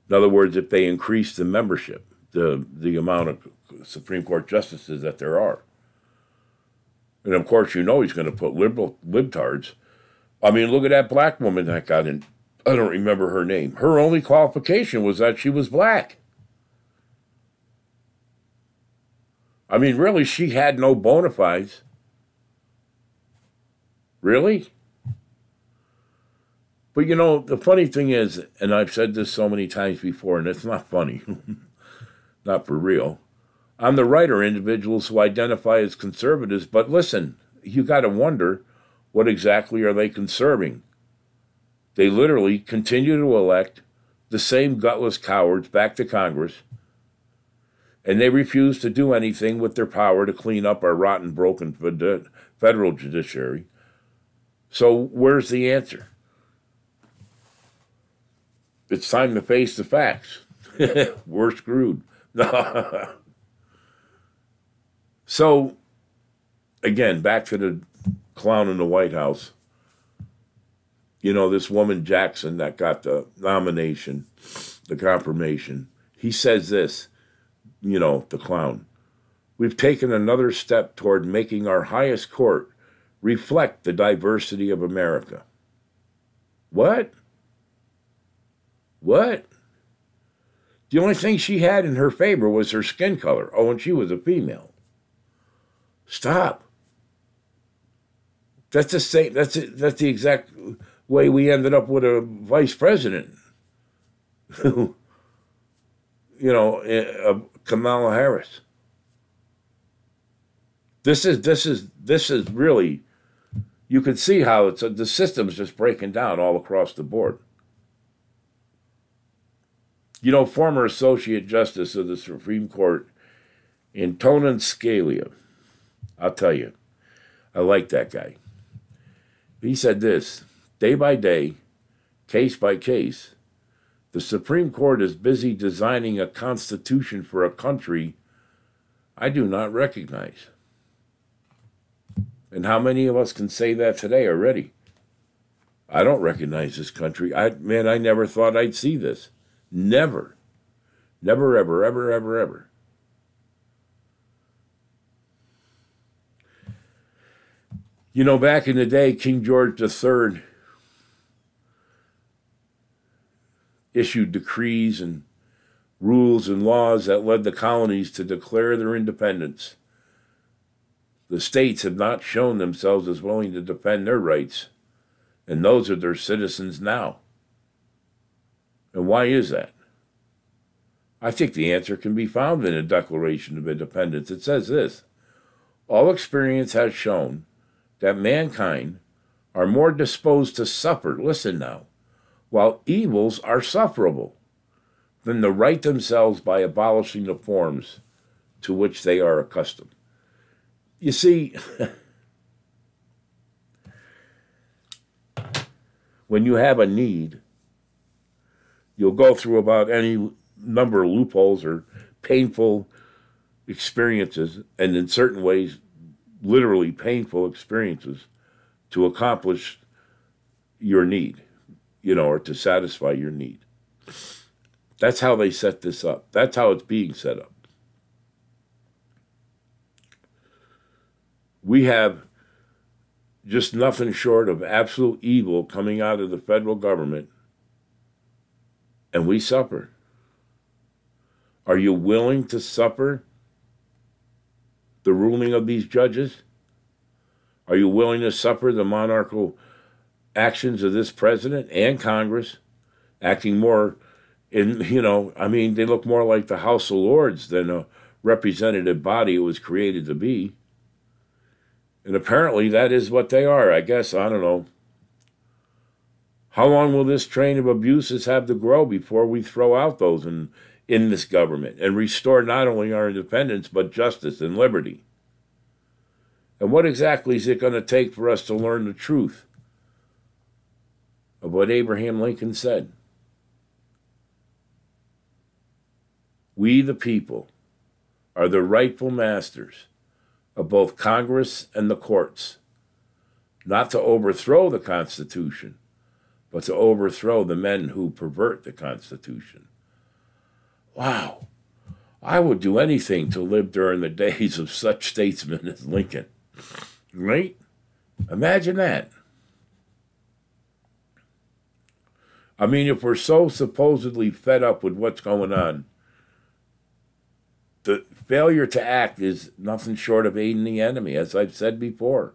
In other words, if they increase the membership, the, the amount of Supreme Court justices that there are. And of course, you know he's going to put liberal libtards. I mean, look at that black woman that got in. I don't remember her name. Her only qualification was that she was black. I mean, really, she had no bona fides. Really? But you know, the funny thing is, and I've said this so many times before, and it's not funny, <laughs> not for real. I'm the are individuals who identify as conservatives, but listen, you got to wonder what exactly are they conserving? They literally continue to elect the same gutless cowards back to Congress, and they refuse to do anything with their power to clean up our rotten, broken federal judiciary. So, where's the answer? It's time to face the facts. <laughs> We're screwed. <laughs> So, again, back to the clown in the White House. You know, this woman Jackson that got the nomination, the confirmation, he says this, you know, the clown. We've taken another step toward making our highest court reflect the diversity of America. What? What? The only thing she had in her favor was her skin color. Oh, and she was a female. Stop. That's the same. That's it. That's the exact way we ended up with a vice president. Who <laughs> you know, uh, Kamala Harris. This is this is this is really. You can see how it's a, the system's just breaking down all across the board. You know, former Associate Justice of the Supreme Court, Antonin Scalia I'll tell you, I like that guy. He said this day by day, case by case, the Supreme Court is busy designing a constitution for a country I do not recognize. And how many of us can say that today already? I don't recognize this country. I man, I never thought I'd see this. Never. Never ever ever ever ever. You know, back in the day, King George III issued decrees and rules and laws that led the colonies to declare their independence. The states have not shown themselves as willing to defend their rights, and those are their citizens now. And why is that? I think the answer can be found in the Declaration of Independence. It says this All experience has shown that mankind are more disposed to suffer, listen now, while evils are sufferable, than to right themselves by abolishing the forms to which they are accustomed. You see, <laughs> when you have a need, you'll go through about any number of loopholes or painful experiences, and in certain ways, literally painful experiences to accomplish your need, you know, or to satisfy your need. That's how they set this up. That's how it's being set up. We have just nothing short of absolute evil coming out of the federal government, and we suffer. Are you willing to suffer the ruling of these judges? Are you willing to suffer the monarchical actions of this president and Congress, acting more in, you know, I mean, they look more like the House of Lords than a representative body was created to be. And apparently that is what they are, I guess. I don't know. How long will this train of abuses have to grow before we throw out those in, in this government and restore not only our independence, but justice and liberty? And what exactly is it going to take for us to learn the truth of what Abraham Lincoln said? We, the people, are the rightful masters of both Congress and the courts, not to overthrow the Constitution, but to overthrow the men who pervert the Constitution. Wow, I would do anything to live during the <laughs> days of such statesmen as Lincoln. Right? Imagine that. I mean, if we're so supposedly fed up with what's going on, the failure to act is nothing short of aiding the enemy, as I've said before.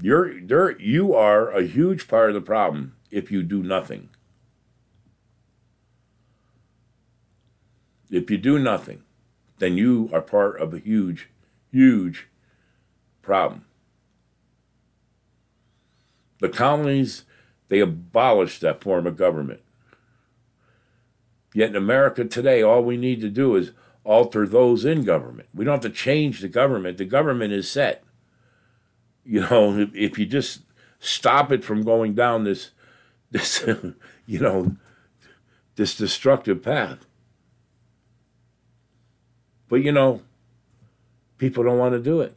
You're, you're, you are a huge part of the problem if you do nothing. If you do nothing, then you are part of a huge, huge problem. The colonies, they abolished that form of government. Yet in America today, all we need to do is alter those in government. We don't have to change the government. The government is set. You know, if, you just stop it from going down this, this, <laughs> you know, this destructive path. But you know, people don't want to do it.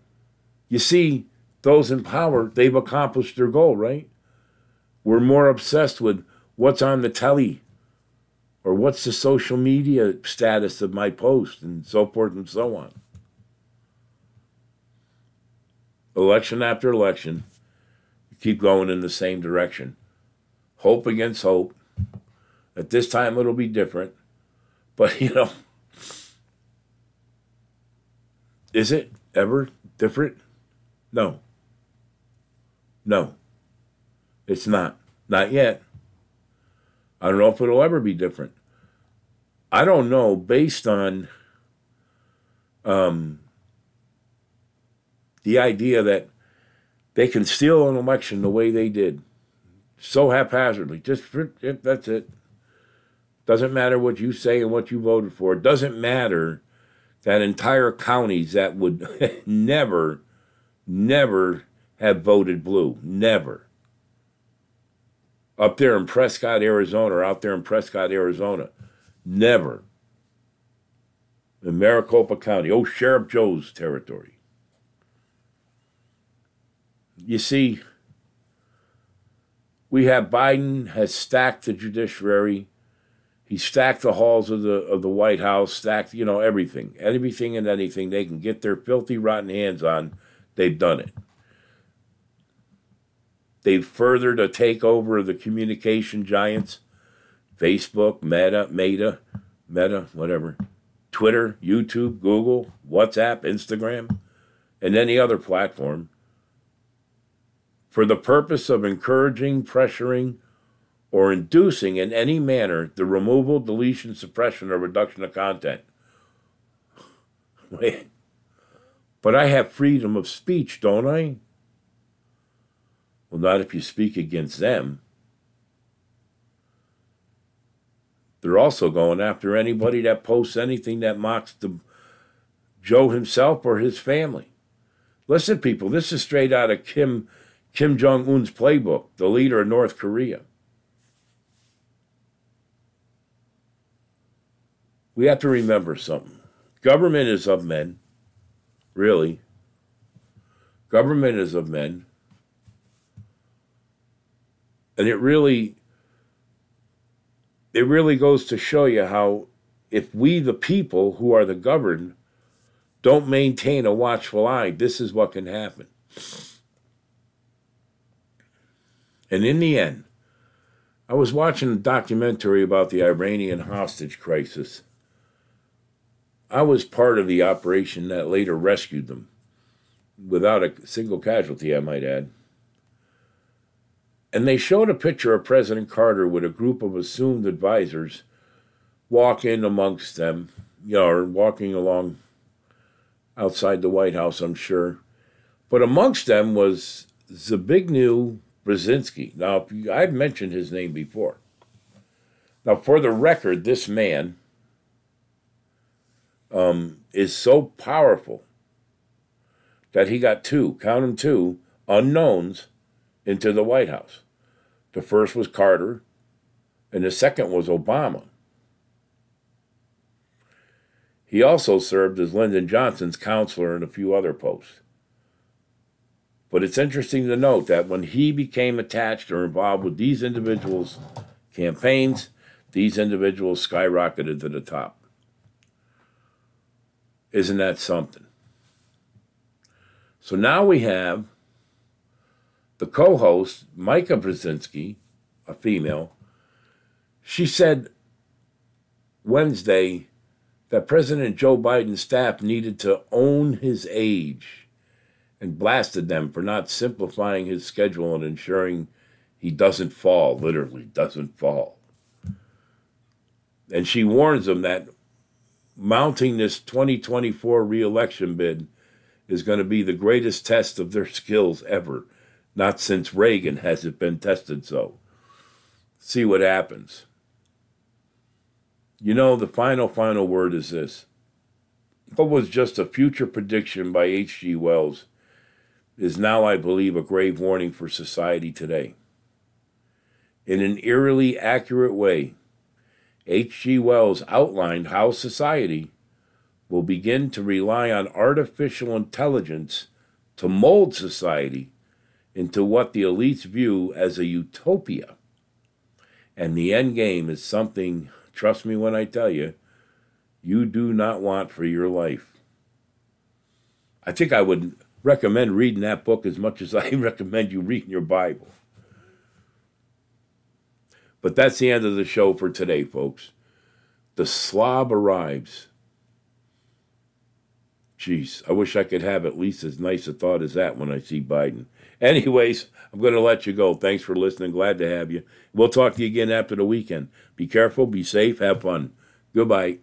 You see, those in power, they've accomplished their goal, right? We're more obsessed with what's on the telly or what's the social media status of my post and so forth and so on. Election after election, keep going in the same direction. Hope against hope. At this time, it'll be different. But, <laughs> you know, is it ever different? No. No. It's not. Not yet. I don't know if it'll ever be different. I don't know based on um, the idea that they can steal an election the way they did, so haphazardly. Just that's it. Doesn't matter what you say and what you voted for. It doesn't matter that entire counties that would <laughs> never, never have voted blue. Never up there in Prescott, Arizona, or out there in Prescott, Arizona. Never. In Maricopa County, oh, Sheriff Joe's territory. You see, we have Biden has stacked the judiciary. He stacked the halls of the of the White House, stacked, you know, everything. Everything and anything they can get their filthy, rotten hands on, they've done it. They've furthered a takeover of the communication giants Facebook, Meta, Meta, Meta, whatever, Twitter, YouTube, Google, WhatsApp, Instagram, and any other platform for the purpose of encouraging, pressuring, or inducing in any manner the removal, deletion, suppression, or reduction of content. <laughs> Wait, but I have freedom of speech, don't I? Well, not if you speak against them. They're also going after anybody that posts anything that mocks the Joe himself or his family. Listen, people, this is straight out of Kim Kim Jong Un's playbook, the leader of North Korea. We have to remember something. Government is of men, really. Government is of men. And it really it really goes to show you how if we the people who are the governed don't maintain a watchful eye, this is what can happen. And in the end, I was watching a documentary about the Iranian hostage crisis. I was part of the operation that later rescued them, without a single casualty, I might add. And they showed a picture of President Carter with a group of assumed advisors walking amongst them, you know, or walking along outside the White House, I'm sure. But amongst them was Zbigniew Brzezinski. Now, I've mentioned his name before. Now, for the record, this man um, is so powerful that he got two, count them two, unknowns into the White House. The first was Carter, and the second was Obama. He also served as Lyndon Johnson's counselor in a few other posts. But it's interesting to note that when he became attached or involved with these individuals' campaigns, these individuals skyrocketed to the top. Isn't that something? So now we have the co host, Mika Brzezinski, a female. She said Wednesday that President Joe Biden's staff needed to own his age and blasted them for not simplifying his schedule and ensuring he doesn't fall, literally, doesn't fall. And she warns them that mounting this 2024 reelection bid is going to be the greatest test of their skills ever. Not since Reagan has it been tested so. See what happens. You know, the final, final word is this. What was just a future prediction by H.G. Wells is now, I believe, a grave warning for society today. In an eerily accurate way, H.G. Wells outlined how society will begin to rely on artificial intelligence to mold society into what the elites view as a utopia. And the end game is something, trust me when I tell you, you do not want for your life. I think I would recommend reading that book as much as <laughs> I recommend you reading your Bible. But that's the end of the show for today, folks. The slob arrives. Jeez, I wish I could have at least as nice a thought as that when I see Biden. Anyways, I'm going to let you go. Thanks for listening. Glad to have you. We'll talk to you again after the weekend. Be careful, be safe, have fun. Goodbye.